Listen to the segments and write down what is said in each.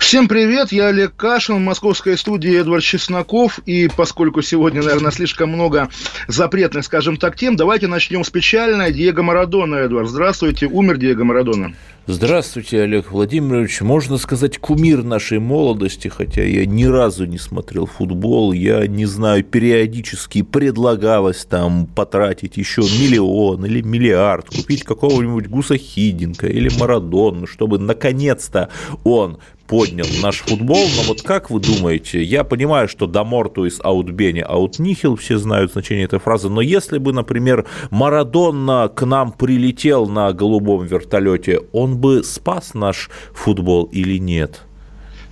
Всем привет, я Олег Кашин, в московской студии Эдвард Чесноков. И поскольку сегодня, наверное, слишком много запретных, скажем так, тем, давайте начнем с печальной. Диего Марадона, Эдвард. Здравствуйте, умер Диего Марадона. Здравствуйте, Олег Владимирович. Можно сказать, кумир нашей молодости, хотя я ни разу не смотрел футбол. Я не знаю, периодически предлагалось там потратить еще миллион или миллиард, купить какого-нибудь Гуса Хидинка или Марадону, чтобы наконец-то он поднял наш футбол, но вот как вы думаете, я понимаю, что до мортуис аут бени аут нихил, все знают значение этой фразы, но если бы, например, Марадонна к нам прилетел на голубом вертолете, он бы спас наш футбол или нет?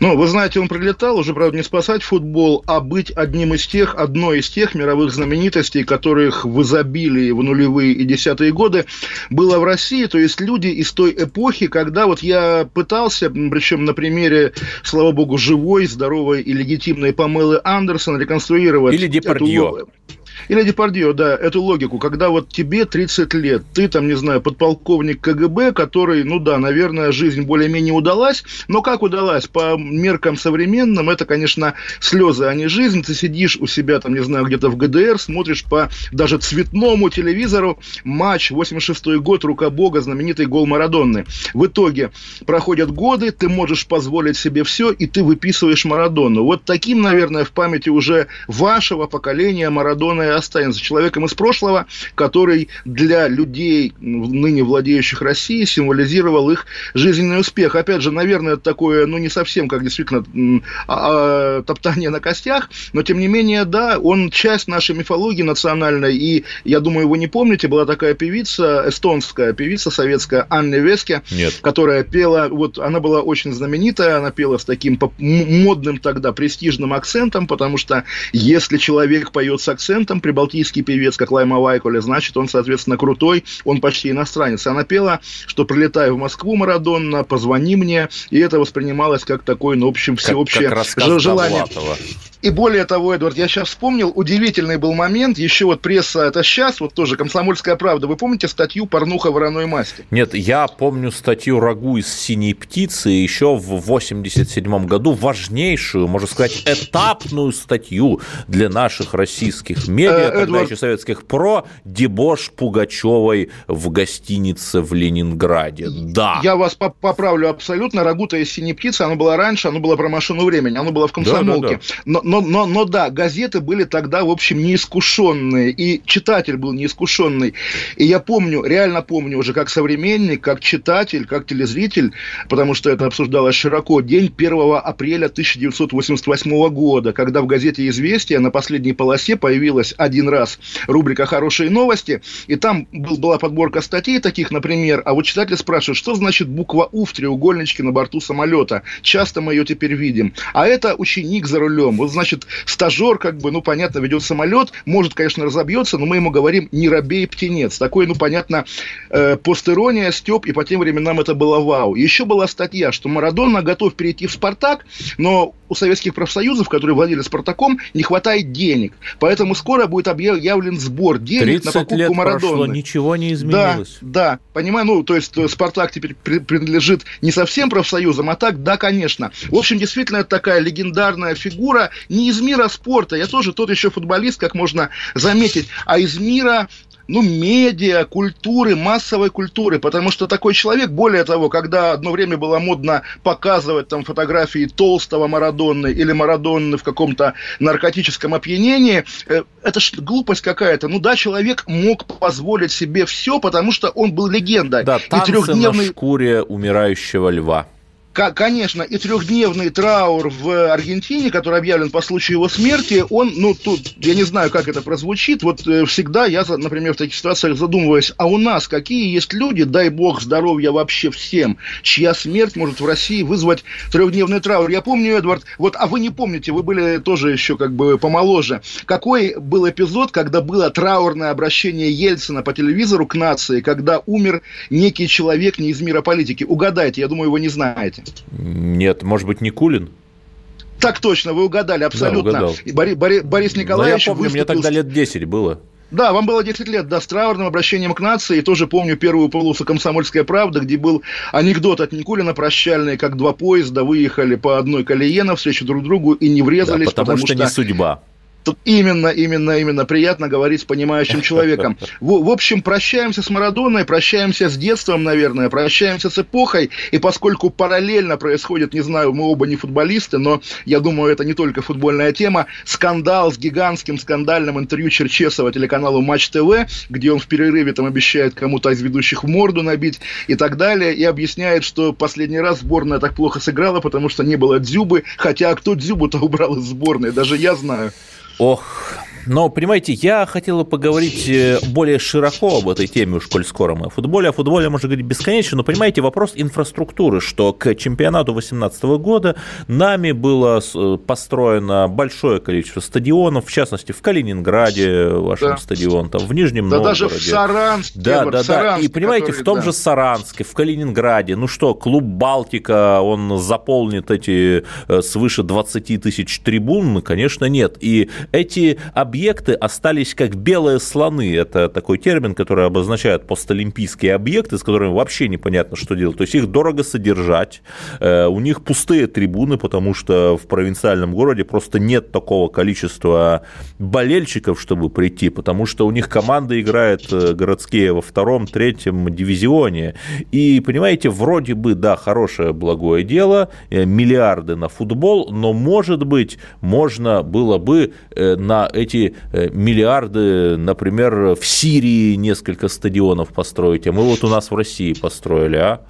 Ну, вы знаете, он прилетал уже, правда, не спасать футбол, а быть одним из тех, одной из тех мировых знаменитостей, которых в изобилии в нулевые и десятые годы было в России. То есть люди из той эпохи, когда вот я пытался, причем на примере, слава богу, живой, здоровой и легитимной Памелы Андерсон реконструировать... Или Депардье. Эту или Депардье, да, эту логику, когда вот тебе 30 лет, ты там, не знаю, подполковник КГБ, который, ну да, наверное, жизнь более-менее удалась, но как удалась? По меркам современным, это, конечно, слезы, а не жизнь. Ты сидишь у себя, там, не знаю, где-то в ГДР, смотришь по даже цветному телевизору матч 86 год, рука бога, знаменитый гол Марадонны. В итоге проходят годы, ты можешь позволить себе все, и ты выписываешь Марадону. Вот таким, наверное, в памяти уже вашего поколения Марадона и останется человеком из прошлого, который для людей, ныне владеющих Россией, символизировал их жизненный успех. Опять же, наверное, это такое, ну, не совсем, как действительно, а, а, топтание на костях, но, тем не менее, да, он часть нашей мифологии национальной, и, я думаю, вы не помните, была такая певица, эстонская певица советская, Анна Веске, Нет. которая пела, вот, она была очень знаменитая, она пела с таким модным тогда престижным акцентом, потому что если человек поет с акцентом, прибалтийский певец, как Лайма Вайколя, значит, он, соответственно, крутой, он почти иностранец. Она пела, что прилетаю в Москву, Марадонна, позвони мне, и это воспринималось как такой, ну, в общем, всеобщее как, как желание. Довлатова. И более того, Эдвард, я сейчас вспомнил, удивительный был момент, еще вот пресса, это сейчас, вот тоже «Комсомольская правда», вы помните статью «Порнуха вороной масти»? Нет, я помню статью «Рагу из синей птицы» еще в 87 году, важнейшую, можно сказать, этапную статью для наших российских медиа, э, тогда еще советских, про дебош Пугачевой в гостинице в Ленинграде. Да. Я вас поправлю абсолютно, «Рагу-то из синей птицы», оно было раньше, оно было про машину времени, оно было в «Комсомолке». Да, да, да. Но, но, но, но да, газеты были тогда, в общем, неискушенные, и читатель был неискушенный. И я помню, реально помню уже как современник, как читатель, как телезритель, потому что это обсуждалось широко, день 1 апреля 1988 года, когда в газете «Известия» на последней полосе появилась один раз рубрика «Хорошие новости», и там был, была подборка статей таких, например, а вот читатель спрашивает, что значит буква «У» в треугольничке на борту самолета? Часто мы ее теперь видим. А это ученик за рулем. Вот значит, стажер, как бы, ну, понятно, ведет самолет, может, конечно, разобьется, но мы ему говорим не робей птенец. Такой, ну, понятно, э, постерония, степ, и по тем временам это было вау. Еще была статья, что Марадона готов перейти в «Спартак», но у советских профсоюзов, которые владели «Спартаком», не хватает денег. Поэтому скоро будет объявлен сбор денег на покупку лет Марадоны. прошло, ничего не изменилось. Да, да, понимаю, ну, то есть э, «Спартак» теперь принадлежит не совсем профсоюзам, а так, да, конечно. В общем, действительно, это такая легендарная фигура не из мира спорта, я тоже тот еще футболист, как можно заметить, а из мира ну, медиа, культуры, массовой культуры, потому что такой человек, более того, когда одно время было модно показывать там фотографии толстого Марадонны или Марадонны в каком-то наркотическом опьянении, э, это ж глупость какая-то. Ну да, человек мог позволить себе все, потому что он был легендой. Да, танцы и трехдневный... на шкуре умирающего льва. Конечно, и трехдневный траур в Аргентине, который объявлен по случаю его смерти, он, ну, тут, я не знаю, как это прозвучит, вот э, всегда я, например, в таких ситуациях задумываюсь, а у нас какие есть люди, дай бог здоровья вообще всем, чья смерть может в России вызвать трехдневный траур. Я помню, Эдвард, вот, а вы не помните, вы были тоже еще как бы помоложе, какой был эпизод, когда было траурное обращение Ельцина по телевизору к нации, когда умер некий человек не из мира политики. Угадайте, я думаю, вы не знаете. Нет, может быть, Никулин? Так точно, вы угадали, абсолютно. Да, Бори, Бори, Борис Николаевич Но я помню, выступил... мне тогда лет 10 было. Да, вам было 10 лет, да, с траурным обращением к нации. И тоже помню первую полосу «Комсомольская правда», где был анекдот от Никулина прощальный, как два поезда выехали по одной колее навстречу друг другу и не врезались. Да, потому, потому что, что не судьба. Тут именно, именно, именно приятно говорить с понимающим человеком. В, в общем, прощаемся с Марадоной, прощаемся с детством, наверное, прощаемся с эпохой. И поскольку параллельно происходит, не знаю, мы оба не футболисты, но я думаю, это не только футбольная тема, скандал с гигантским скандальным интервью Черчесова телеканалу Матч ТВ, где он в перерыве там обещает кому-то из ведущих морду набить и так далее, и объясняет, что последний раз сборная так плохо сыграла, потому что не было Дзюбы, хотя кто Дзюбу-то убрал из сборной, даже я знаю. Ох, но, понимаете, я хотел поговорить э, более широко об этой теме, уж коль скоро мы о футболе. О футболе можно говорить бесконечно, но, понимаете, вопрос инфраструктуры, что к чемпионату 2018 года нами было э, построено большое количество стадионов, в частности, в Калининграде, вашем да. стадион, там, в Нижнем да Новгороде. даже в Саранске. Да, да, да. И, понимаете, который, в том да. же Саранске, в Калининграде, ну что, клуб «Балтика», он заполнит эти э, свыше 20 тысяч трибун? Ну, конечно, нет. И эти объекты объекты остались как белые слоны. Это такой термин, который обозначает постолимпийские объекты, с которыми вообще непонятно, что делать. То есть их дорого содержать, э, у них пустые трибуны, потому что в провинциальном городе просто нет такого количества болельщиков, чтобы прийти, потому что у них команда играет э, городские во втором, третьем дивизионе. И, понимаете, вроде бы, да, хорошее, благое дело, э, миллиарды на футбол, но, может быть, можно было бы на эти Э, миллиарды, например, в Сирии несколько стадионов построить, а мы вот у нас в России построили, а?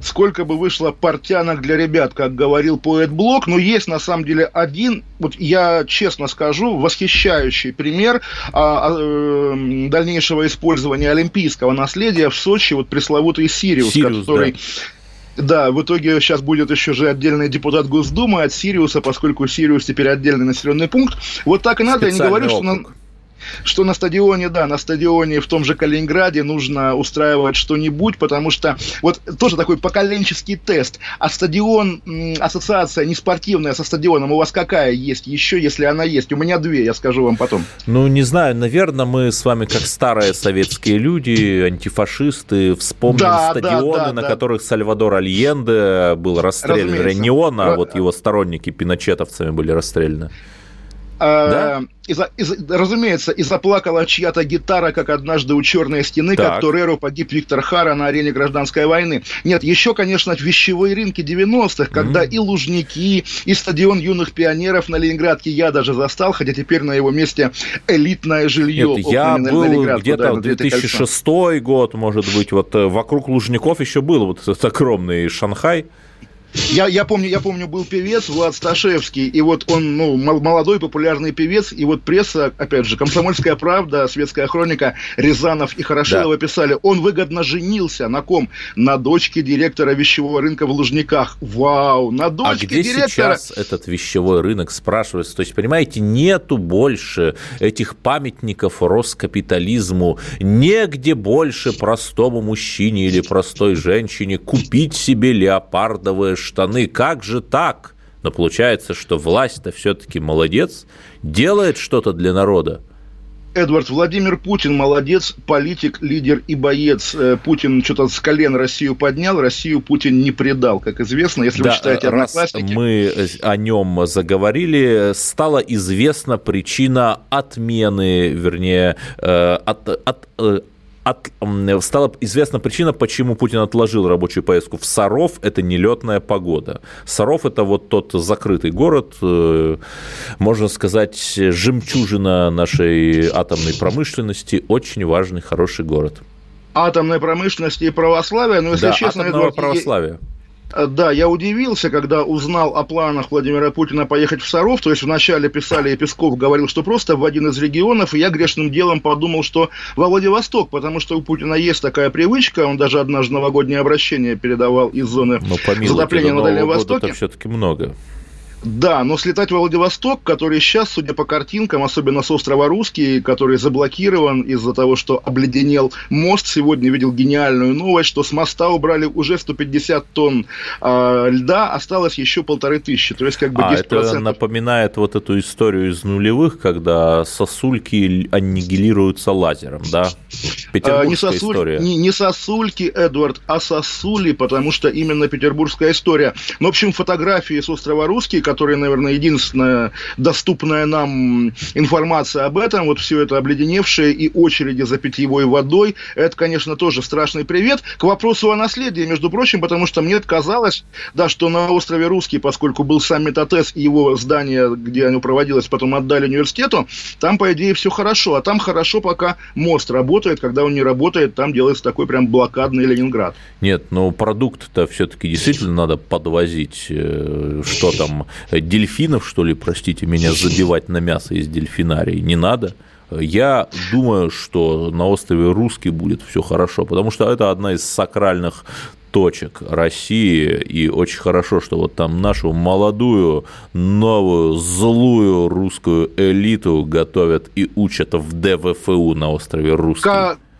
сколько бы вышло портянок для ребят, как говорил поэт Блок, но есть на самом деле один, вот я честно скажу, восхищающий пример а, а, э, дальнейшего использования олимпийского наследия в Сочи, вот пресловутый Сириус, Сириус который... Да да, в итоге сейчас будет еще же отдельный депутат Госдумы от Сириуса, поскольку Сириус теперь отдельный населенный пункт. Вот так и надо, я не говорю, округ. что... На что на стадионе, да, на стадионе в том же Калининграде нужно устраивать что-нибудь, потому что вот тоже такой поколенческий тест. А стадион, ассоциация не спортивная со стадионом у вас какая есть еще, если она есть? У меня две, я скажу вам потом. Ну, не знаю, наверное, мы с вами как старые советские люди, антифашисты, вспомним да, стадионы, да, да, на да. которых Сальвадор Альенде был расстрелян. Не он, а вот его сторонники пиночетовцами были расстреляны. А, да? и, и, разумеется, и заплакала чья-то гитара, как однажды у черной стены, так. как Тореру погиб Виктор Хара на арене гражданской войны. Нет, еще, конечно, вещевые рынки 90-х, когда mm. и Лужники, и стадион юных пионеров на Ленинградке я даже застал, хотя теперь на его месте элитное жилье. Нет, я был где-то 2006 год, может быть, вот э, вокруг Лужников еще был вот этот огромный Шанхай. Я, я, помню, я помню, был певец Влад Сташевский, и вот он, ну, молодой, популярный певец, и вот пресса, опять же, «Комсомольская правда», «Светская хроника», Рязанов и Хорошилова да. писали, он выгодно женился на ком? На дочке директора вещевого рынка в Лужниках. Вау, на дочке а где директора... сейчас этот вещевой рынок, спрашивается? То есть, понимаете, нету больше этих памятников Роскапитализму, негде больше простому мужчине или простой женщине купить себе леопардовые штаны. Как же так? Но получается, что власть-то все-таки молодец, делает что-то для народа. Эдвард Владимир Путин молодец, политик, лидер и боец. Э, Путин что-то с колен Россию поднял, Россию Путин не предал, как известно, если да, вы читаете раз мы о нем заговорили, стала известна причина отмены, вернее, э, от, от, э, от, стала известна причина, почему Путин отложил рабочую поездку в Саров. Это нелетная погода. Саров – это вот тот закрытый город, э, можно сказать, жемчужина нашей атомной промышленности. Очень важный, хороший город. Атомной промышленности и православия, но если да, честно, Эдуард, православия. Э, да, я удивился, когда узнал о планах Владимира Путина поехать в Саров. То есть вначале писали, и Песков говорил, что просто в один из регионов. И я грешным делом подумал, что во Владивосток, потому что у Путина есть такая привычка. Он даже однажды новогоднее обращение передавал из зоны Но затопления на Дальнем Востоке. все-таки много. Да, но слетать в Владивосток, который сейчас, судя по картинкам, особенно с острова Русский, который заблокирован из-за того, что обледенел мост, сегодня видел гениальную новость, что с моста убрали уже 150 тонн э, льда, осталось еще полторы тысячи, то есть как бы 10%. А, это напоминает вот эту историю из нулевых, когда сосульки аннигилируются лазером, да? Петербургская а, не сосуль, история. Не, не сосульки, Эдвард, а сосули, потому что именно петербургская история. Ну, в общем, фотографии с острова Русский, которые, наверное, единственная доступная нам информация об этом, вот все это обледеневшее и очереди за питьевой водой, это, конечно, тоже страшный привет. К вопросу о наследии, между прочим, потому что мне казалось, да, что на острове Русский, поскольку был саммит и его здание, где оно проводилось, потом отдали университету, там, по идее, все хорошо. А там хорошо, пока мост работает, когда он не работает, там делается такой прям блокадный Ленинград. Нет, но продукт-то все-таки действительно надо подвозить. Э, что там, дельфинов, что ли, простите меня, забивать на мясо из дельфинарии не надо. Я думаю, что на острове Русский будет все хорошо, потому что это одна из сакральных точек России, и очень хорошо, что вот там нашу молодую, новую, злую русскую элиту готовят и учат в ДВФУ на острове Русский.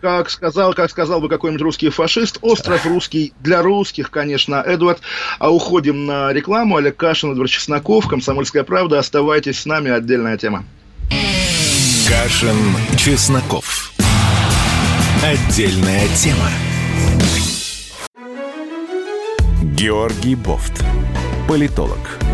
Как сказал, как сказал бы какой-нибудь русский фашист, остров русский для русских, конечно, Эдвард. А уходим на рекламу. Олег Кашин, Эдвард Чесноков, Комсомольская правда. Оставайтесь с нами, отдельная тема. Кашин, Чесноков. Отдельная тема. Георгий Бофт. Политолог,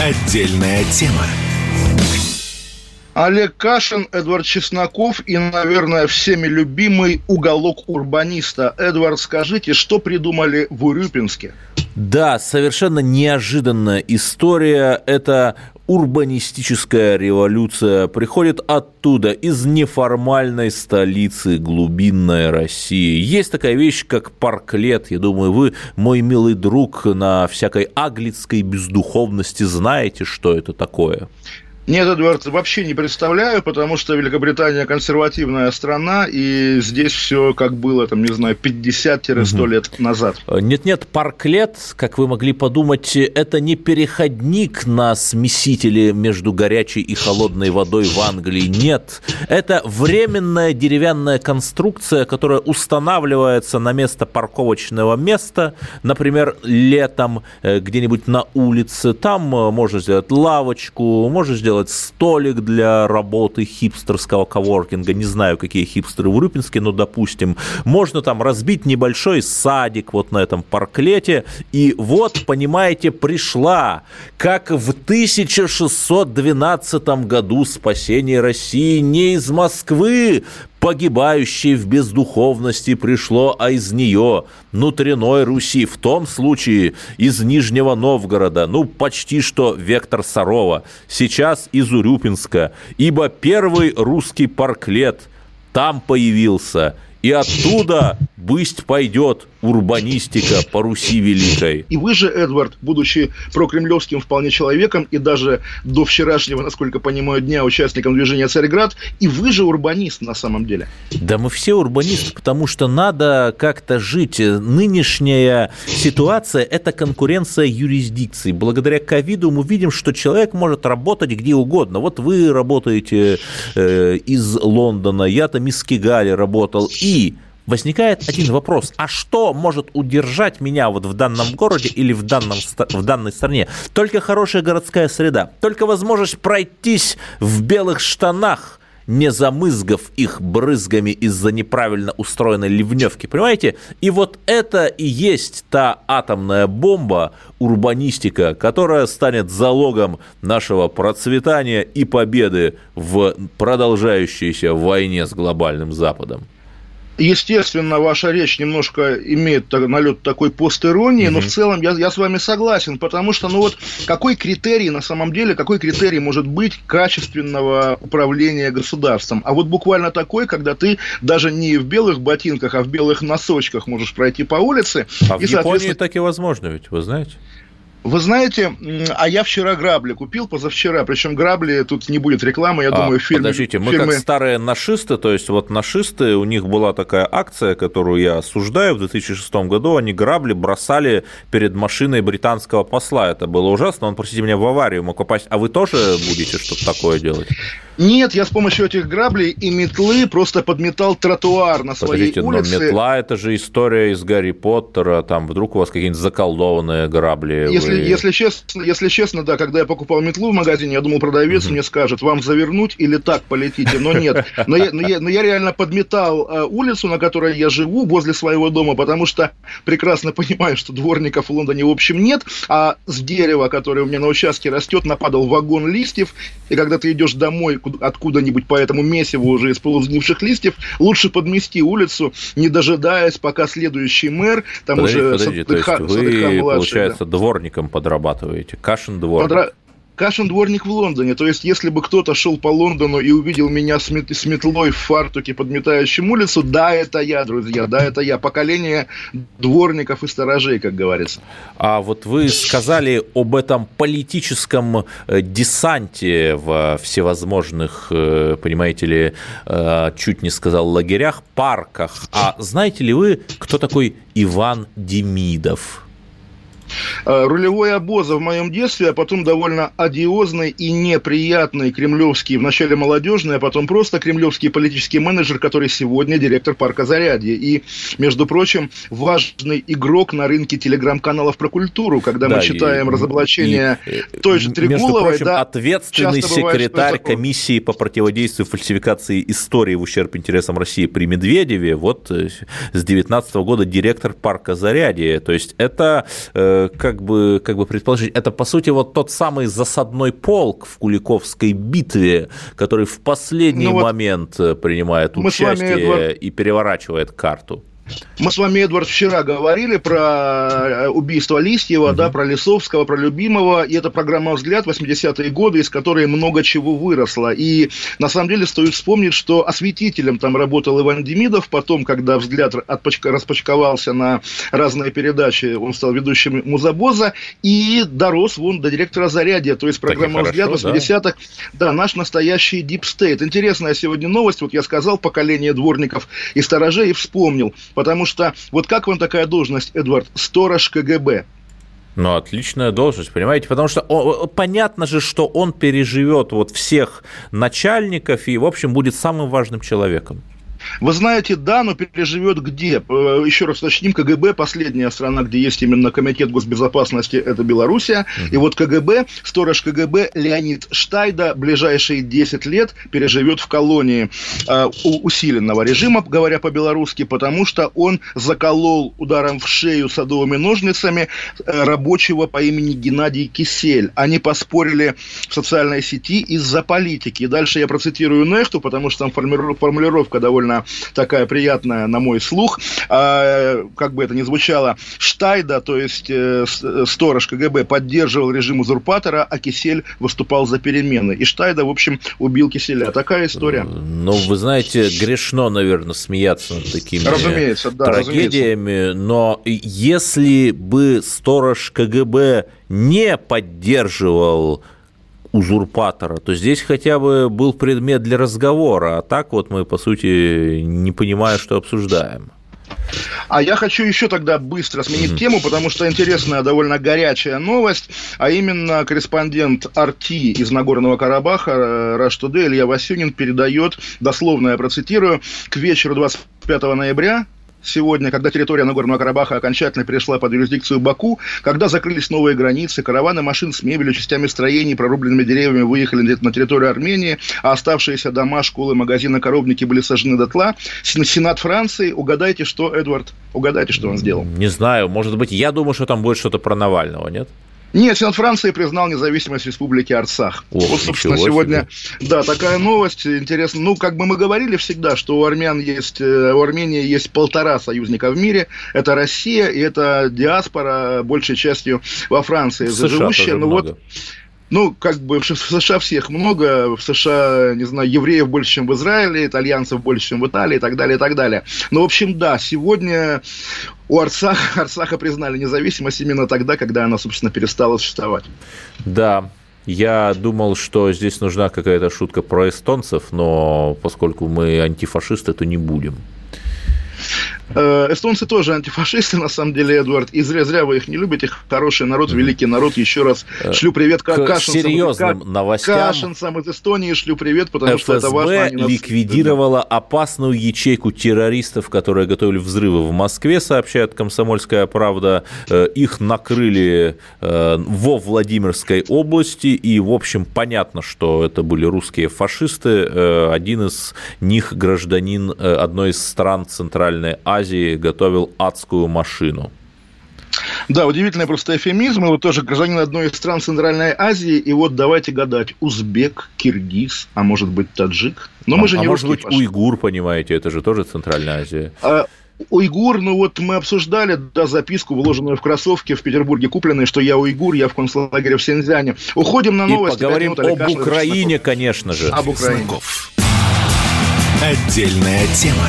Отдельная тема. Олег Кашин, Эдвард Чесноков и, наверное, всеми любимый уголок урбаниста. Эдвард, скажите, что придумали в Урюпинске? Да, совершенно неожиданная история. Это урбанистическая революция приходит оттуда, из неформальной столицы глубинной России. Есть такая вещь, как парклет. Я думаю, вы, мой милый друг, на всякой аглицкой бездуховности знаете, что это такое. Нет, Эдвард, вообще не представляю, потому что Великобритания консервативная страна, и здесь все как было, там, не знаю, 50-100 угу. лет назад. Нет-нет, парклет, как вы могли подумать, это не переходник на смесители между горячей и холодной водой в Англии. Нет, это временная деревянная конструкция, которая устанавливается на место парковочного места, например, летом э, где-нибудь на улице. Там э, можно сделать лавочку, можно сделать сделать столик для работы хипстерского коворкинга. Не знаю, какие хипстеры в Урюпинске, но, допустим, можно там разбить небольшой садик вот на этом парклете. И вот, понимаете, пришла, как в 1612 году спасение России не из Москвы погибающей в бездуховности пришло, а из нее, внутренной Руси, в том случае из Нижнего Новгорода, ну, почти что Вектор Сарова, сейчас из Урюпинска, ибо первый русский парклет там появился, и оттуда бысть пойдет урбанистика по Руси Великой. И вы же, Эдвард, будучи прокремлевским вполне человеком и даже до вчерашнего, насколько понимаю, дня участником движения «Царьград», и вы же урбанист на самом деле. Да мы все урбанисты, потому что надо как-то жить. Нынешняя ситуация – это конкуренция юрисдикций. Благодаря ковиду мы видим, что человек может работать где угодно. Вот вы работаете э, из Лондона, я там из Кигали работал, и возникает один вопрос. А что может удержать меня вот в данном городе или в, данном, в данной стране? Только хорошая городская среда, только возможность пройтись в белых штанах не замызгав их брызгами из-за неправильно устроенной ливневки. Понимаете? И вот это и есть та атомная бомба, урбанистика, которая станет залогом нашего процветания и победы в продолжающейся войне с глобальным Западом. Естественно, ваша речь немножко имеет налет такой постиронии, mm-hmm. но в целом я, я с вами согласен, потому что, ну вот, какой критерий на самом деле, какой критерий может быть качественного управления государством? А вот буквально такой, когда ты даже не в белых ботинках, а в белых носочках можешь пройти по улице. А и, в Японии так и возможно ведь, вы знаете? Вы знаете, а я вчера грабли купил, позавчера, причем грабли, тут не будет рекламы, я а, думаю, фильм. Подождите, мы фильмы... как старые нашисты, то есть вот нашисты, у них была такая акция, которую я осуждаю в 2006 году, они грабли бросали перед машиной британского посла, это было ужасно, он, простите меня, в аварию мог попасть, а вы тоже будете что-то такое делать? Нет, я с помощью этих граблей и метлы просто подметал тротуар на своей Подождите, улице. но метла – это же история из Гарри Поттера, там вдруг у вас какие-нибудь заколдованные грабли. Если, вы... если, честно, если честно, да, когда я покупал метлу в магазине, я думал, продавец мне скажет, вам завернуть или так полетите, но нет. Но я, но я, но я реально подметал э, улицу, на которой я живу, возле своего дома, потому что прекрасно понимаю, что дворников в Лондоне в общем нет, а с дерева, которое у меня на участке растет, нападал вагон листьев, и когда ты идешь домой откуда-нибудь по этому месиву уже из полузгнивших листьев, лучше подмести улицу, не дожидаясь, пока следующий мэр, там подождите, уже подождите, Садыха, то есть вы, получается, да. Дворником подрабатываете, Кашин дворник. Подра... Кашин дворник в Лондоне. То есть, если бы кто-то шел по Лондону и увидел меня с, мет- с метлой в фартуке, подметающим улицу, да, это я, друзья, да, это я. Поколение дворников и сторожей, как говорится. А вот вы сказали об этом политическом э, десанте в всевозможных, э, понимаете ли, э, чуть не сказал, лагерях, парках. А знаете ли вы, кто такой Иван Демидов? Э, рулевой обоза в моем детстве, а потом довольно одиозный и неприятный кремлевский, вначале молодежный, а потом просто кремлевский политический менеджер, который сегодня директор парка Зарядье. И, между прочим, важный игрок на рынке телеграм-каналов про культуру, когда да, мы читаем и, разоблачение и, той же Трегуловой. Между прочим, да, ответственный секретарь бывает, комиссии по противодействию фальсификации истории в ущерб интересам России при Медведеве, вот э, с 19 года директор парка Зарядье. То есть это э, как бы, как бы предположить, это, по сути, вот тот самый засадной полк в Куликовской битве, который в последний ну, момент вот принимает участие вами, и переворачивает карту. Мы с вами, Эдвард, вчера говорили про э, убийство Листьева, угу. да, про Лисовского, про Любимого, и это программа «Взгляд» 80-е годы, из которой много чего выросло. И на самом деле стоит вспомнить, что осветителем там работал Иван Демидов, потом, когда «Взгляд» отпочка, распочковался на разные передачи, он стал ведущим Музабоза и дорос вон до директора «Зарядья», то есть программа «Взгляд» 80-х, да? да, наш настоящий Deep State. Интересная сегодня новость, вот я сказал, поколение дворников и сторожей, и вспомнил – Потому что вот как вам такая должность, Эдвард, сторож КГБ? Ну, отличная должность, понимаете? Потому что он, понятно же, что он переживет вот всех начальников и, в общем, будет самым важным человеком. Вы знаете, да, но переживет где? Э, еще раз уточним, КГБ, последняя страна, где есть именно Комитет госбезопасности, это Белоруссия. И вот КГБ, сторож КГБ Леонид Штайда ближайшие 10 лет переживет в колонии э, усиленного режима, говоря по-белорусски, потому что он заколол ударом в шею садовыми ножницами э, рабочего по имени Геннадий Кисель. Они поспорили в социальной сети из-за политики. И дальше я процитирую Нехту, потому что там формулировка довольно довольно такая приятная на мой слух, а, как бы это ни звучало, Штайда, то есть э, сторож КГБ, поддерживал режим узурпатора, а Кисель выступал за перемены. И Штайда, в общем, убил Киселя. Такая история. Ну, вы знаете, грешно, наверное, смеяться над такими разумеется, да, трагедиями, разумеется. но если бы сторож КГБ не поддерживал узурпатора, то здесь хотя бы был предмет для разговора, а так вот мы, по сути, не понимаем, что обсуждаем. А я хочу еще тогда быстро сменить mm-hmm. тему, потому что интересная, довольно горячая новость, а именно корреспондент Арти из Нагорного Карабаха, Раш Илья Васюнин передает, дословно я процитирую, к вечеру 25 ноября сегодня, когда территория Нагорного Карабаха окончательно перешла под юрисдикцию Баку, когда закрылись новые границы, караваны машин с мебелью, частями строений, прорубленными деревьями выехали на территорию Армении, а оставшиеся дома, школы, магазины, коробники были сожжены дотла. Сенат Франции, угадайте, что, Эдвард, угадайте, что он сделал. Не знаю, может быть, я думаю, что там будет что-то про Навального, нет? Нет, Сенат Франции признал независимость Республики Арцах. О, вот, собственно, сегодня, себе. да, такая новость. Интересно, ну, как бы мы говорили всегда, что у армян есть, э, у Армении есть полтора союзника в мире. Это Россия и это диаспора, большей частью во Франции, США живущая. Ну, вот, ну, как бы в США всех много, в США, не знаю, евреев больше, чем в Израиле, итальянцев больше, чем в Италии и так далее, и так далее. Но, в общем, да, сегодня у Арцаха, Арцаха признали независимость именно тогда, когда она, собственно, перестала существовать. Да, я думал, что здесь нужна какая-то шутка про эстонцев, но поскольку мы антифашисты, то не будем. Э, эстонцы тоже антифашисты, на самом деле, Эдуард, и зря-зря вы их не любите. Хороший народ, великий народ. Еще раз э, шлю привет к кашинцам. серьезным к, новостям. Кашинцам из Эстонии шлю привет, потому ФСБ что это важно. Они ликвидировала опасную ячейку террористов, которые готовили взрывы в Москве, сообщает «Комсомольская правда». Э, их накрыли во Владимирской области, и, в общем, понятно, что это были русские фашисты. Один из них гражданин одной из стран Центральной Азии Азии готовил адскую машину. Да, удивительный просто эфемизм. И вот тоже гражданин одной из стран Центральной Азии. И вот давайте гадать. Узбек, киргиз, а может быть таджик. Но а, мы же не а может быть пошли. уйгур, понимаете, это же тоже Центральная Азия. А, Уйгур, ну вот мы обсуждали, да, записку, вложенную в кроссовке в Петербурге купленной, что я уйгур, я в концлагере в Синьцзяне. Уходим на новости. И поговорим минут, об Украине, конечно же. Об Украине. Отдельная тема.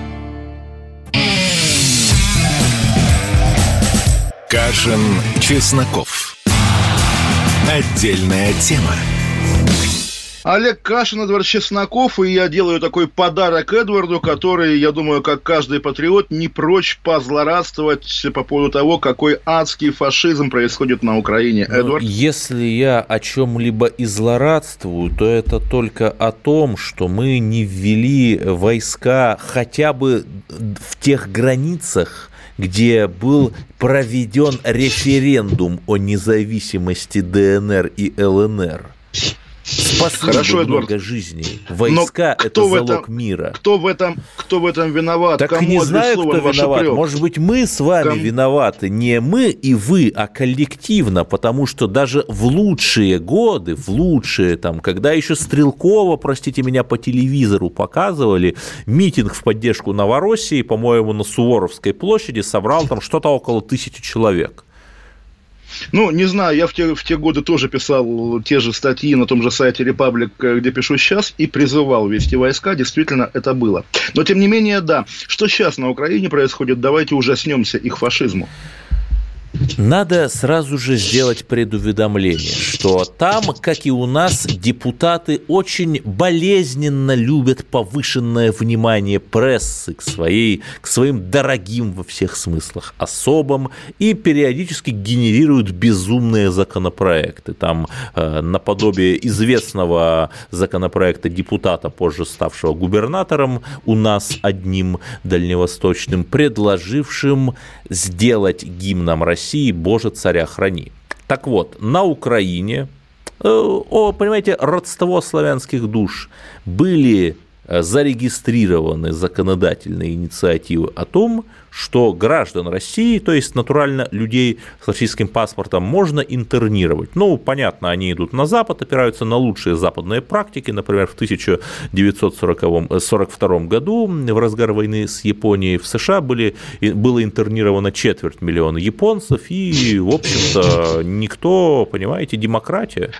Кашин, Чесноков. Отдельная тема. Олег Кашин, Эдвард Чесноков, и я делаю такой подарок Эдварду, который, я думаю, как каждый патриот, не прочь позлорадствовать по поводу того, какой адский фашизм происходит на Украине. Ну, Эдвард? если я о чем-либо и злорадствую, то это только о том, что мы не ввели войска хотя бы в тех границах, где был проведен референдум о независимости ДНР и ЛНР. Спасли Хорошо, бы много Эдуард. жизней. Войска – это залог этом, мира. Кто в этом, кто в этом виноват? Так Кому не знаю, кто виноват. Прёк? Может быть, мы с вами Кому... виноваты. Не мы и вы, а коллективно. Потому что даже в лучшие годы, в лучшие, там, когда еще Стрелкова, простите меня, по телевизору показывали, митинг в поддержку Новороссии, по-моему, на Суворовской площади собрал там что-то около тысячи человек. Ну, не знаю, я в те, в те годы тоже писал те же статьи на том же сайте Republic, э, где пишу сейчас, и призывал вести войска, действительно это было. Но, тем не менее, да, что сейчас на Украине происходит, давайте ужаснемся их фашизму. Надо сразу же сделать предуведомление, что там, как и у нас, депутаты очень болезненно любят повышенное внимание прессы к, своей, к своим дорогим во всех смыслах особам и периодически генерируют безумные законопроекты. Там э, наподобие известного законопроекта депутата, позже ставшего губернатором, у нас одним дальневосточным, предложившим сделать гимном России России «Боже, царя храни». Так вот, на Украине, э, о, понимаете, родство славянских душ были зарегистрированы законодательные инициативы о том, что граждан России, то есть натурально людей с российским паспортом, можно интернировать. Ну, понятно, они идут на Запад, опираются на лучшие западные практики. Например, в 1942 году, в разгар войны с Японией, в США были, было интернировано четверть миллиона японцев, и, в общем-то, никто, понимаете, демократия.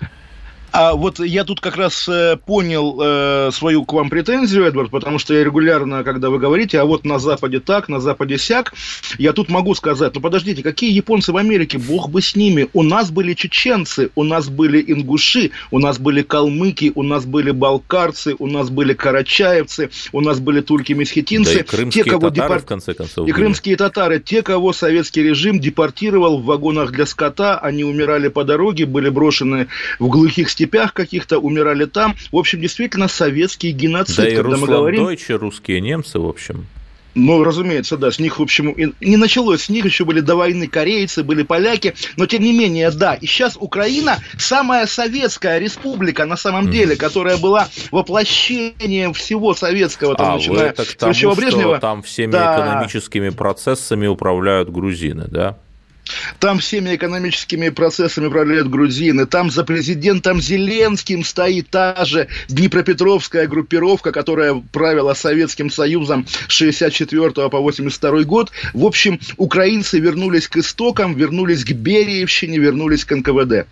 А вот я тут как раз э, понял э, свою к вам претензию, Эдвард, потому что я регулярно, когда вы говорите, а вот на Западе так, на Западе сяк, я тут могу сказать, ну подождите, какие японцы в Америке, бог бы с ними, у нас были чеченцы, у нас были ингуши, у нас были калмыки, у нас были балкарцы, у нас были карачаевцы, у нас были турки-месхетинцы. Да и крымские те, кого татары, депор... в конце концов. И были. крымские татары, те, кого советский режим депортировал в вагонах для скота, они умирали по дороге, были брошены в глухих степях степях каких-то, умирали там. В общем, действительно, советский геноцид. Да и когда мы говорим... Дойче, русские немцы, в общем. Ну, разумеется, да, с них, в общем, и не началось, с них еще были до войны корейцы, были поляки, но тем не менее, да, и сейчас Украина самая советская республика, на самом деле, которая была воплощением всего советского, там, а, начиная это к тому, с Брежнева. там всеми да. экономическими процессами управляют грузины, да? Там всеми экономическими процессами управляют грузины. Там за президентом Зеленским стоит та же Днепропетровская группировка, которая правила Советским Союзом с 64 по 82 год. В общем, украинцы вернулись к истокам, вернулись к Бериевщине, вернулись к НКВД.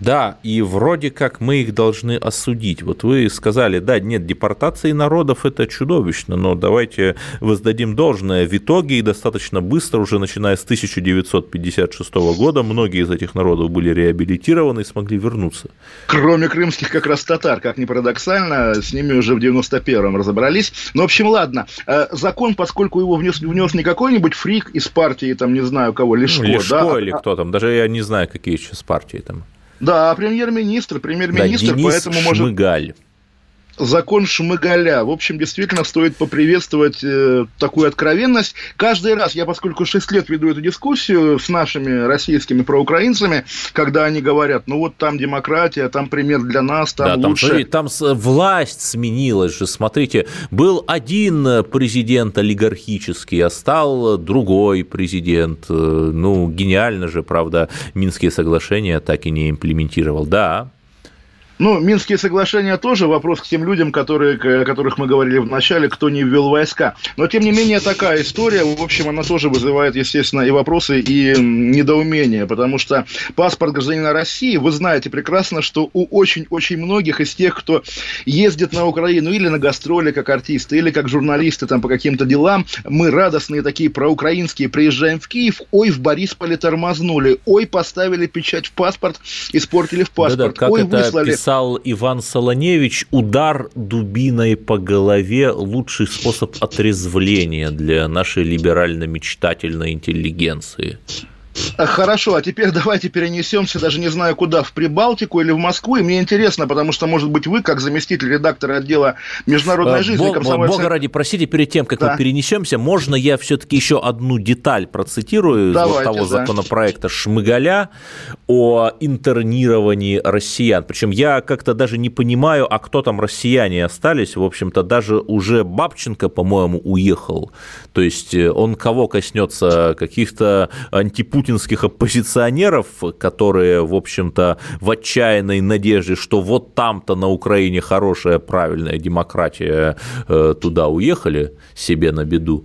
Да, и вроде как мы их должны осудить. Вот вы сказали, да, нет, депортации народов это чудовищно, но давайте воздадим должное. В итоге и достаточно быстро, уже начиная с 1956 года, многие из этих народов были реабилитированы и смогли вернуться. Кроме крымских как раз татар, как ни парадоксально, с ними уже в 91-м разобрались. Ну, в общем, ладно. Э, закон, поскольку его внес, внес не какой-нибудь фрик из партии, там, не знаю кого, Лешко, ну, Лешко да? или кто там, даже я не знаю, какие сейчас партии там. Да, премьер-министр, премьер-министр, да, Денис поэтому может... Закон Шмыгаля. В общем, действительно стоит поприветствовать э, такую откровенность. Каждый раз, я поскольку 6 лет веду эту дискуссию с нашими российскими проукраинцами, когда они говорят, ну вот там демократия, там пример для нас, там да, лучше. Там, там власть сменилась же, смотрите, был один президент олигархический, а стал другой президент. Э, ну, гениально же, правда, Минские соглашения так и не имплементировал. Да, ну, Минские соглашения тоже вопрос к тем людям, которые, о которых мы говорили в начале, кто не ввел войска. Но, тем не менее, такая история, в общем, она тоже вызывает, естественно, и вопросы, и недоумения, потому что паспорт гражданина России, вы знаете прекрасно, что у очень-очень многих из тех, кто ездит на Украину или на гастроли как артисты, или как журналисты там по каким-то делам, мы радостные такие проукраинские, приезжаем в Киев, ой, в Борисполе тормознули, ой, поставили печать в паспорт, испортили в паспорт, Да-да, ой, выслали писал Иван Солоневич, удар дубиной по голове – лучший способ отрезвления для нашей либерально-мечтательной интеллигенции. Хорошо, а теперь давайте перенесемся, даже не знаю куда, в Прибалтику или в Москву. И мне интересно, потому что, может быть, вы, как заместитель редактора отдела международной э, жизни... Бог, комсомольца... Бога ради, простите, перед тем, как да. мы перенесемся, можно я все-таки еще одну деталь процитирую давайте, из вот того да. законопроекта Шмыгаля о интернировании россиян. Причем я как-то даже не понимаю, а кто там россияне остались. В общем-то, даже уже Бабченко, по-моему, уехал. То есть э, он кого коснется? Каких-то антипутинских путинских оппозиционеров, которые, в общем-то, в отчаянной надежде, что вот там-то на Украине хорошая, правильная демократия, э, туда уехали себе на беду.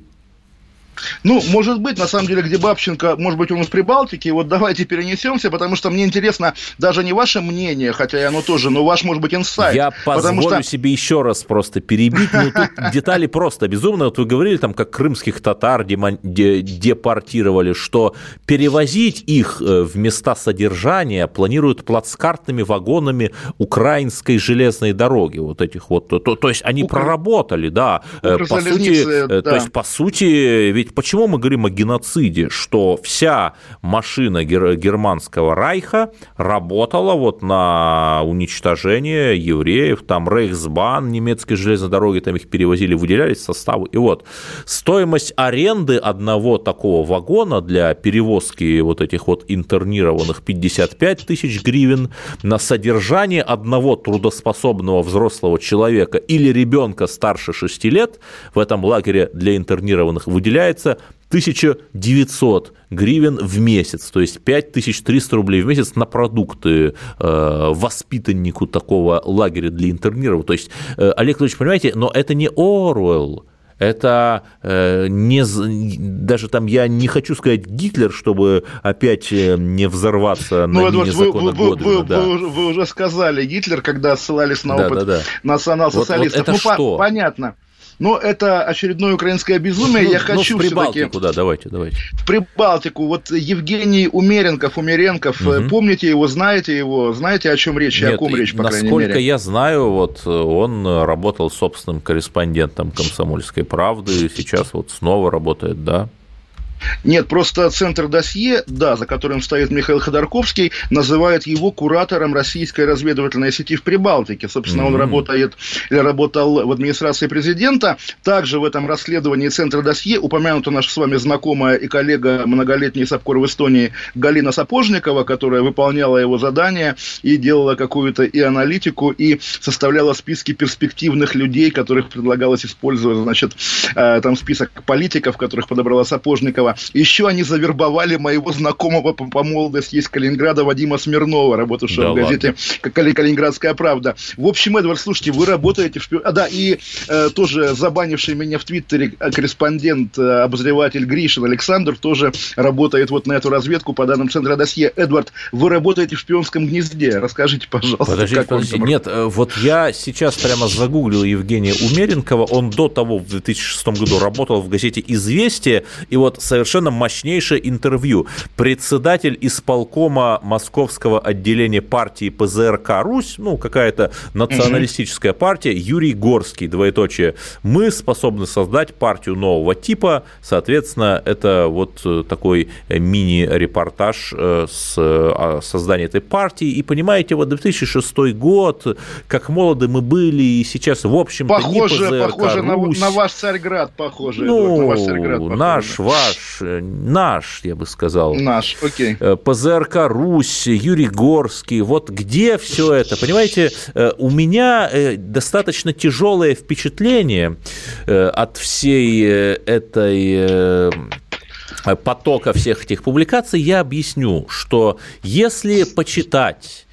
Ну, может быть, на самом деле, где Бабченко, может быть, он из Прибалтики. Вот давайте перенесемся, потому что мне интересно даже не ваше мнение, хотя и оно тоже, но ваш, может быть, инсайт. Я позволю что... себе еще раз просто перебить. Ну, тут детали просто безумные. Вот вы говорили, там, как крымских татар депортировали, что перевозить их э, в места содержания планируют плацкартными вагонами украинской железной дороги. Вот этих вот. То, то есть они Укра... проработали, да. Э, по сути, э, да. то есть, по сути, ведь ведь почему мы говорим о геноциде? Что вся машина германского райха работала вот на уничтожение евреев, там Рейхсбан, немецкой железной дороги, там их перевозили, выделялись составы. И вот стоимость аренды одного такого вагона для перевозки вот этих вот интернированных 55 тысяч гривен на содержание одного трудоспособного взрослого человека или ребенка старше 6 лет в этом лагере для интернированных выделяется получается 1900 гривен в месяц, то есть 5300 рублей в месяц на продукты э, воспитаннику такого лагеря для интерниров. То есть, э, Олег Владимирович, понимаете, но это не Оруэлл, Это э, не, даже там я не хочу сказать Гитлер, чтобы опять э, не взорваться ну, на Эдвард, вы, вы, вы, вы, да. вы, вы уже сказали Гитлер, когда ссылались на да, опыт да, да. национал-социалистов. Вот, вот это ну, что? По- понятно. Но это очередное украинское безумие. Ну, Я ну, хочу в Прибалтику, да, давайте, давайте. В Прибалтику. Вот Евгений Умеренков, Умеренков, угу. помните его, знаете его, знаете, о чем речь, Нет, о ком речь, по крайней мере? Насколько я знаю, вот он работал собственным корреспондентом «Комсомольской правды», сейчас вот снова работает, да? Нет, просто Центр досье, да, за которым стоит Михаил Ходорковский, называет его куратором российской разведывательной сети в Прибалтике. Собственно, mm-hmm. он работает или работал в администрации президента. Также в этом расследовании Центра досье упомянута наша с вами знакомая и коллега многолетний САПКОР в Эстонии Галина Сапожникова, которая выполняла его задания и делала какую-то и аналитику, и составляла списки перспективных людей, которых предлагалось использовать, значит, э, там список политиков, которых подобрала Сапожникова, еще они завербовали моего знакомого по, по молодости из Калининграда Вадима Смирнова, работавшего да в газете ладно. «Калининградская правда». В общем, Эдвард, слушайте, вы работаете в. А, да, и э, тоже забанивший меня в Твиттере корреспондент, э, обозреватель Гришин Александр тоже работает вот на эту разведку по данным Центра досье. Эдвард, вы работаете в шпионском гнезде. Расскажите, пожалуйста. Подождите, подождите. Нет, э, вот я сейчас прямо загуглил Евгения Умеренкова. Он до того в 2006 году работал в газете «Известия», и вот совершенно мощнейшее интервью. Председатель исполкома московского отделения партии ПЗРК «Русь», ну, какая-то националистическая партия, Юрий Горский, двоеточие, мы способны создать партию нового типа, соответственно, это вот э, такой мини-репортаж э, с создания этой партии, и понимаете, вот 2006 год, как молоды мы были, и сейчас, в общем-то, похоже, не ПЗРК похоже Русь. На, на ваш Царьград, похоже, ну, на ваш Царьград, похоже. наш, ваш, наш, э, наш, я бы сказал. Наш, окей. Э, ПЗРК Русь, Юрий Горский, вот где все это? Понимаете, э, у меня достаточно тяжелое впечатление от всей этой потока всех этих публикаций, я объясню, что если почитать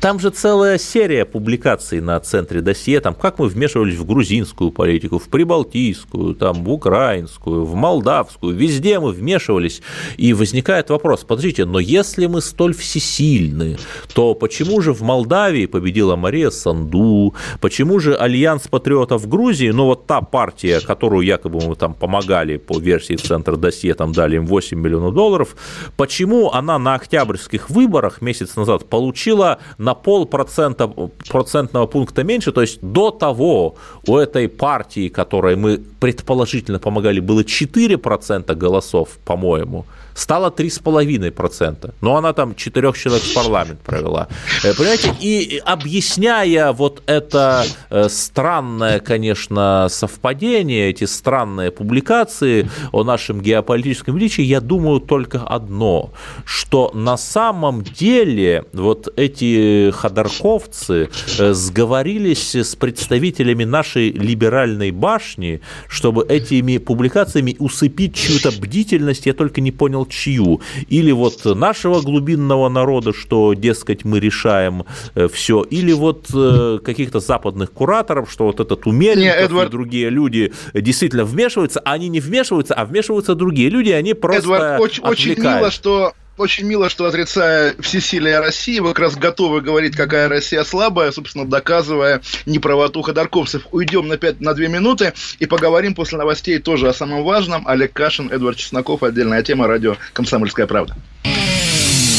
там же целая серия публикаций на центре досье, там, как мы вмешивались в грузинскую политику, в прибалтийскую, там, в украинскую, в молдавскую, везде мы вмешивались, и возникает вопрос, подождите, но если мы столь всесильны, то почему же в Молдавии победила Мария Санду, почему же Альянс патриотов Грузии, ну вот та партия, которую якобы мы там помогали по версии центра досье, там дали им 8 миллионов долларов, почему она на октябрьских выборах месяц назад получила на полпроцента процентного пункта меньше, то есть до того у этой партии, которой мы предположительно помогали, было 4% голосов, по-моему, стало 3,5%. Но она там четырех человек в парламент провела. Э, понимаете, и объясняя вот это э, странное, конечно, совпадение, эти странные публикации о нашем геополитическом величии, я думаю только одно, что на самом деле вот эти ходорковцы э, сговорились с представителями нашей либеральной башни, чтобы этими публикациями усыпить чью-то бдительность, я только не понял, чью. Или вот нашего глубинного народа, что, дескать, мы решаем э, все. Или вот э, каких-то западных кураторов, что вот этот Умеренков Эдвард... и другие люди действительно вмешиваются, а они не вмешиваются, а вмешиваются другие люди, они просто Эдвард, очень, очень мило, что очень мило, что отрицая всесилие России, вы как раз готовы говорить, какая Россия слабая, собственно, доказывая неправоту ходорковцев. Уйдем на, 5, на 2 минуты и поговорим после новостей тоже о самом важном. Олег Кашин, Эдвард Чесноков, отдельная тема, радио «Комсомольская правда».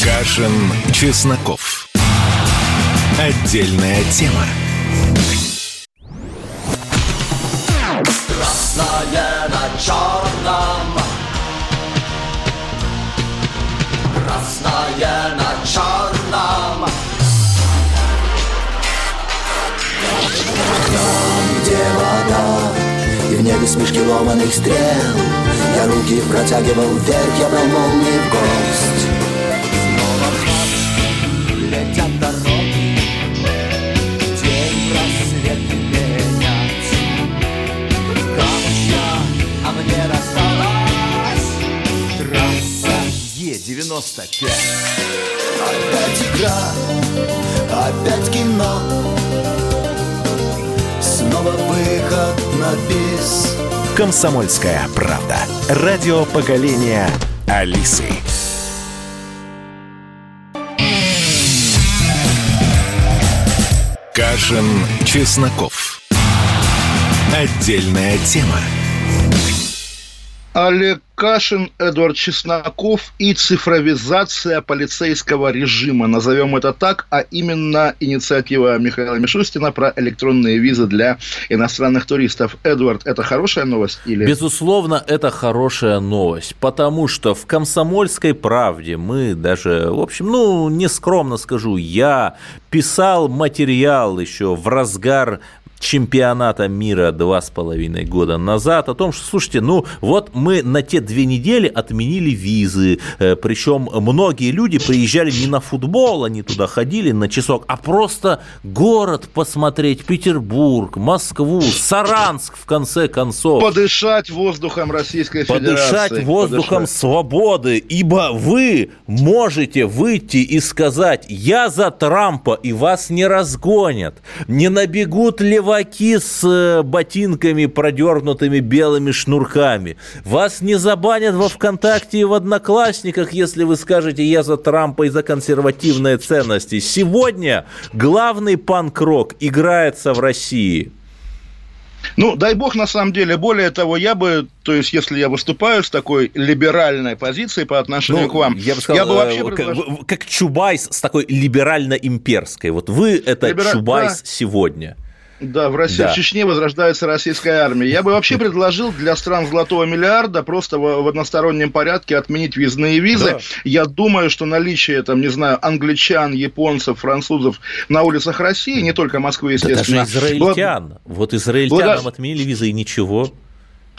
Кашин, Чесноков. Отдельная тема. Красное на красное на черном. Там, где вода, и в небе смешки ломаных стрел, Я руки протягивал вверх, я брал молнии в гость. 95 Опять игра, опять кино Снова выход на бис. Комсомольская правда. Радио поколения Алисы. Кашин, Чесноков. Отдельная тема. Олег Кашин, Эдвард Чесноков и цифровизация полицейского режима. Назовем это так, а именно инициатива Михаила Мишустина про электронные визы для иностранных туристов. Эдвард, это хорошая новость? Или... Безусловно, это хорошая новость, потому что в «Комсомольской правде» мы даже, в общем, ну, не скромно скажу, я писал материал еще в разгар чемпионата мира два с половиной года назад о том, что, слушайте, ну вот мы на те две недели отменили визы, э, причем многие люди приезжали не на футбол, они туда ходили на часок, а просто город посмотреть, Петербург, Москву, Саранск, в конце концов. Подышать воздухом Российской Федерации. Подышать воздухом Подышать. свободы, ибо вы можете выйти и сказать, я за Трампа, и вас не разгонят, не набегут ли леваки с э, ботинками, продернутыми белыми шнурками. Вас не забанят во ВКонтакте и в Одноклассниках, если вы скажете «я за Трампа и за консервативные ценности». Сегодня главный панк-рок играется в России. Ну, дай бог, на самом деле. Более того, я бы, то есть, если я выступаю с такой либеральной позицией по отношению ну, к вам, я бы, сказал, я бы вообще э, предложил... как, как Чубайс с такой либерально-имперской. Вот вы это Либера... Чубайс да. сегодня. Да, в России, да. в Чечне возрождается российская армия. Я бы вообще предложил для стран золотого миллиарда просто в, в одностороннем порядке отменить визные визы. Да. Я думаю, что наличие, там, не знаю, англичан, японцев, французов на улицах России, не только Москвы, естественно. Да даже израильтян. Было... Вот израильтянам Благо... отменили визы и ничего.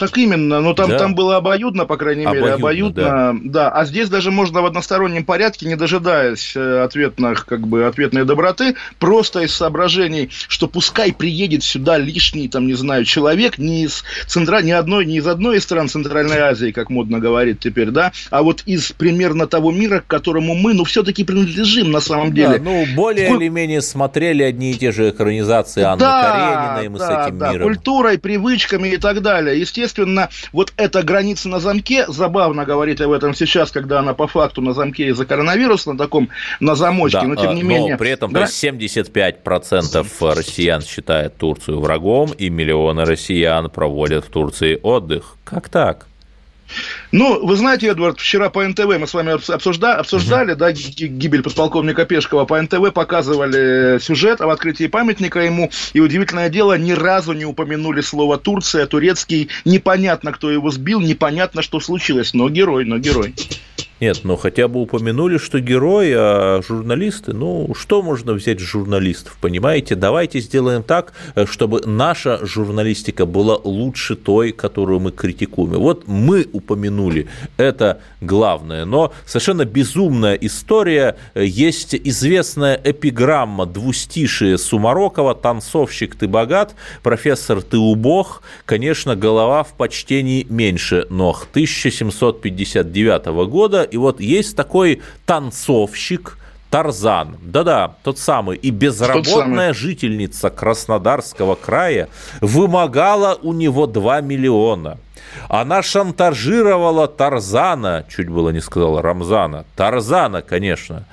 Так именно, но там, да. там было обоюдно, по крайней мере, обоюдно. Да. да. А здесь даже можно в одностороннем порядке, не дожидаясь э, ответных, как бы, ответной доброты, просто из соображений, что пускай приедет сюда лишний, там, не знаю, человек не из, центра... ни одной, не из одной из стран Центральной Азии, как модно говорить теперь, да, а вот из примерно того мира, к которому мы, ну, все-таки принадлежим на самом деле. Да, ну, более Куль... или менее смотрели одни и те же экранизации Анны да, Карениной, мы да, с этим да, миром. культурой, привычками и так далее. Естественно, естественно, вот эта граница на замке, забавно говорить об этом сейчас, когда она по факту на замке из-за коронавируса, на таком, на замочке, да, но тем не но менее... при этом да? 75% россиян считают Турцию врагом, и миллионы россиян проводят в Турции отдых. Как так? Ну, вы знаете, Эдвард, вчера по НТВ мы с вами обсужда, обсуждали, uh-huh. да, гибель подполковника Пешкова. По НТВ показывали сюжет об открытии памятника ему, и удивительное дело, ни разу не упомянули слово Турция, турецкий. Непонятно, кто его сбил, непонятно, что случилось, но герой, но герой. Нет, но хотя бы упомянули, что герои, а журналисты, ну, что можно взять с журналистов, понимаете? Давайте сделаем так, э, чтобы наша журналистика была лучше той, которую мы критикуем. Вот мы упомянули, это главное. Но совершенно безумная история. Э, есть известная эпиграмма двустишие Сумарокова «Танцовщик, ты богат, профессор, ты убог». Конечно, голова в почтении меньше, но 1759 года и вот есть такой танцовщик, Тарзан, да-да, тот самый, и безработная жительница Краснодарского края вымогала у него 2 миллиона. Она шантажировала Тарзана, чуть было не сказала Рамзана, Тарзана, конечно,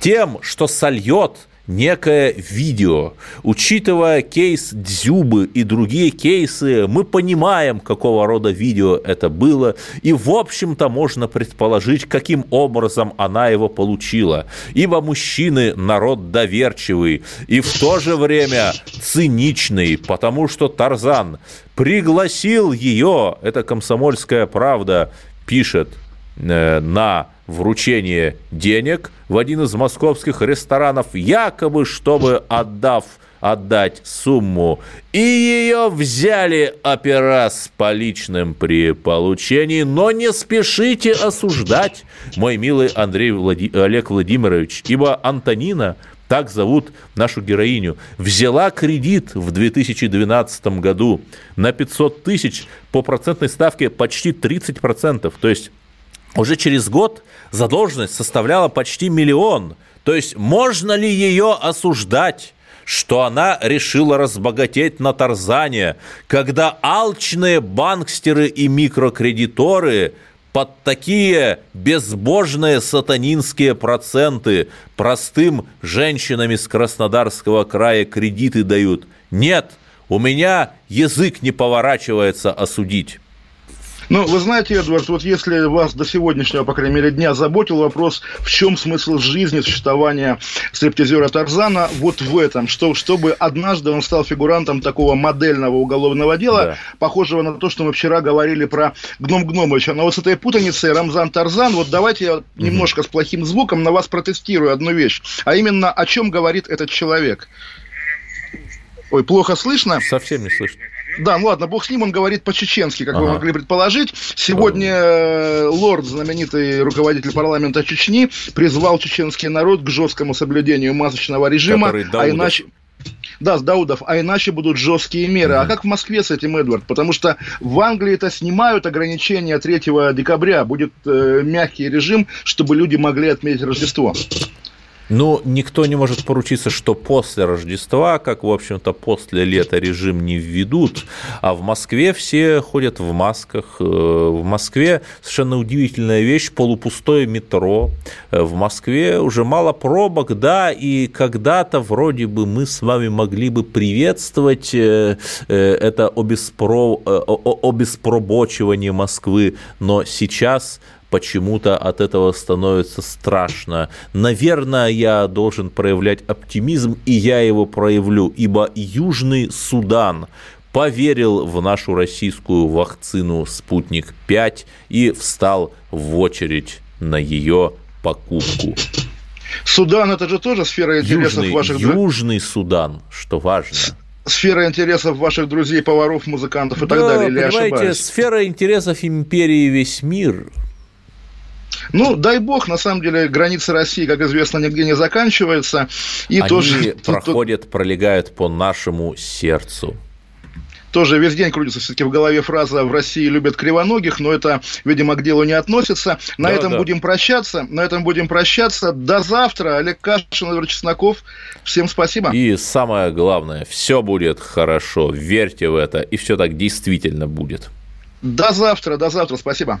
тем, что сольет некое видео. Учитывая кейс Дзюбы и другие кейсы, мы понимаем, какого рода видео это было, и, в общем-то, можно предположить, каким образом она его получила. Ибо мужчины – народ доверчивый и в то же время циничный, потому что Тарзан пригласил ее, это комсомольская правда, пишет, э, на вручение денег в один из московских ресторанов, якобы чтобы отдав отдать сумму, и ее взяли опера с поличным при получении, но не спешите осуждать, мой милый Андрей Влади... Олег Владимирович, ибо Антонина так зовут нашу героиню, взяла кредит в 2012 году на 500 тысяч по процентной ставке почти 30%. То есть уже через год задолженность составляла почти миллион. То есть можно ли ее осуждать? что она решила разбогатеть на Тарзане, когда алчные банкстеры и микрокредиторы под такие безбожные сатанинские проценты простым женщинам из Краснодарского края кредиты дают. Нет, у меня язык не поворачивается осудить. Ну, вы знаете, Эдвард, вот если вас до сегодняшнего, по крайней мере, дня заботил вопрос, в чем смысл жизни, существования стриптизера Тарзана, вот в этом, что, чтобы однажды он стал фигурантом такого модельного уголовного дела, да. похожего на то, что мы вчера говорили про Гном Гномовича. Но вот с этой путаницей Рамзан Тарзан, вот давайте я немножко с плохим звуком на вас протестирую одну вещь, а именно о чем говорит этот человек. Ой, плохо слышно? Совсем не слышно. Да, ну ладно, бог с ним, он говорит по-чеченски, как ага. вы могли предположить. Сегодня э, лорд, знаменитый руководитель парламента Чечни, призвал чеченский народ к жесткому соблюдению масочного режима, а иначе... Да, с Даудов, а иначе будут жесткие меры. Mm-hmm. А как в Москве с этим, Эдвард? Потому что в Англии это снимают ограничения 3 декабря. Будет э, мягкий режим, чтобы люди могли отметить Рождество. Ну, никто не может поручиться, что после Рождества, как, в общем-то, после лета режим не введут, а в Москве все ходят в масках. Э, в Москве совершенно удивительная вещь, полупустое метро. Э, в Москве уже мало пробок, да, и когда-то вроде бы мы с вами могли бы приветствовать э, это обеспро... обеспробочивание Москвы, но сейчас почему-то от этого становится страшно. Наверное, я должен проявлять оптимизм, и я его проявлю, ибо Южный Судан поверил в нашу российскую вакцину «Спутник-5» и встал в очередь на ее покупку. Судан это же тоже сфера интересов Южный, ваших Южный Судан, что важно сфера интересов ваших друзей, поваров, музыкантов и да, так далее, или понимаете, ошибаюсь? сфера интересов империи весь мир. Ну, дай бог, на самом деле, границы России, как известно, нигде не заканчиваются. И Они тоже, проходят, пролегают по нашему сердцу тоже весь день крутится все-таки в голове фраза «в России любят кривоногих», но это, видимо, к делу не относится. На да, этом да. будем прощаться. На этом будем прощаться. До завтра. Олег Кашин, Эдвард Чесноков. Всем спасибо. И самое главное, все будет хорошо. Верьте в это, и все так действительно будет. До завтра. До завтра. Спасибо.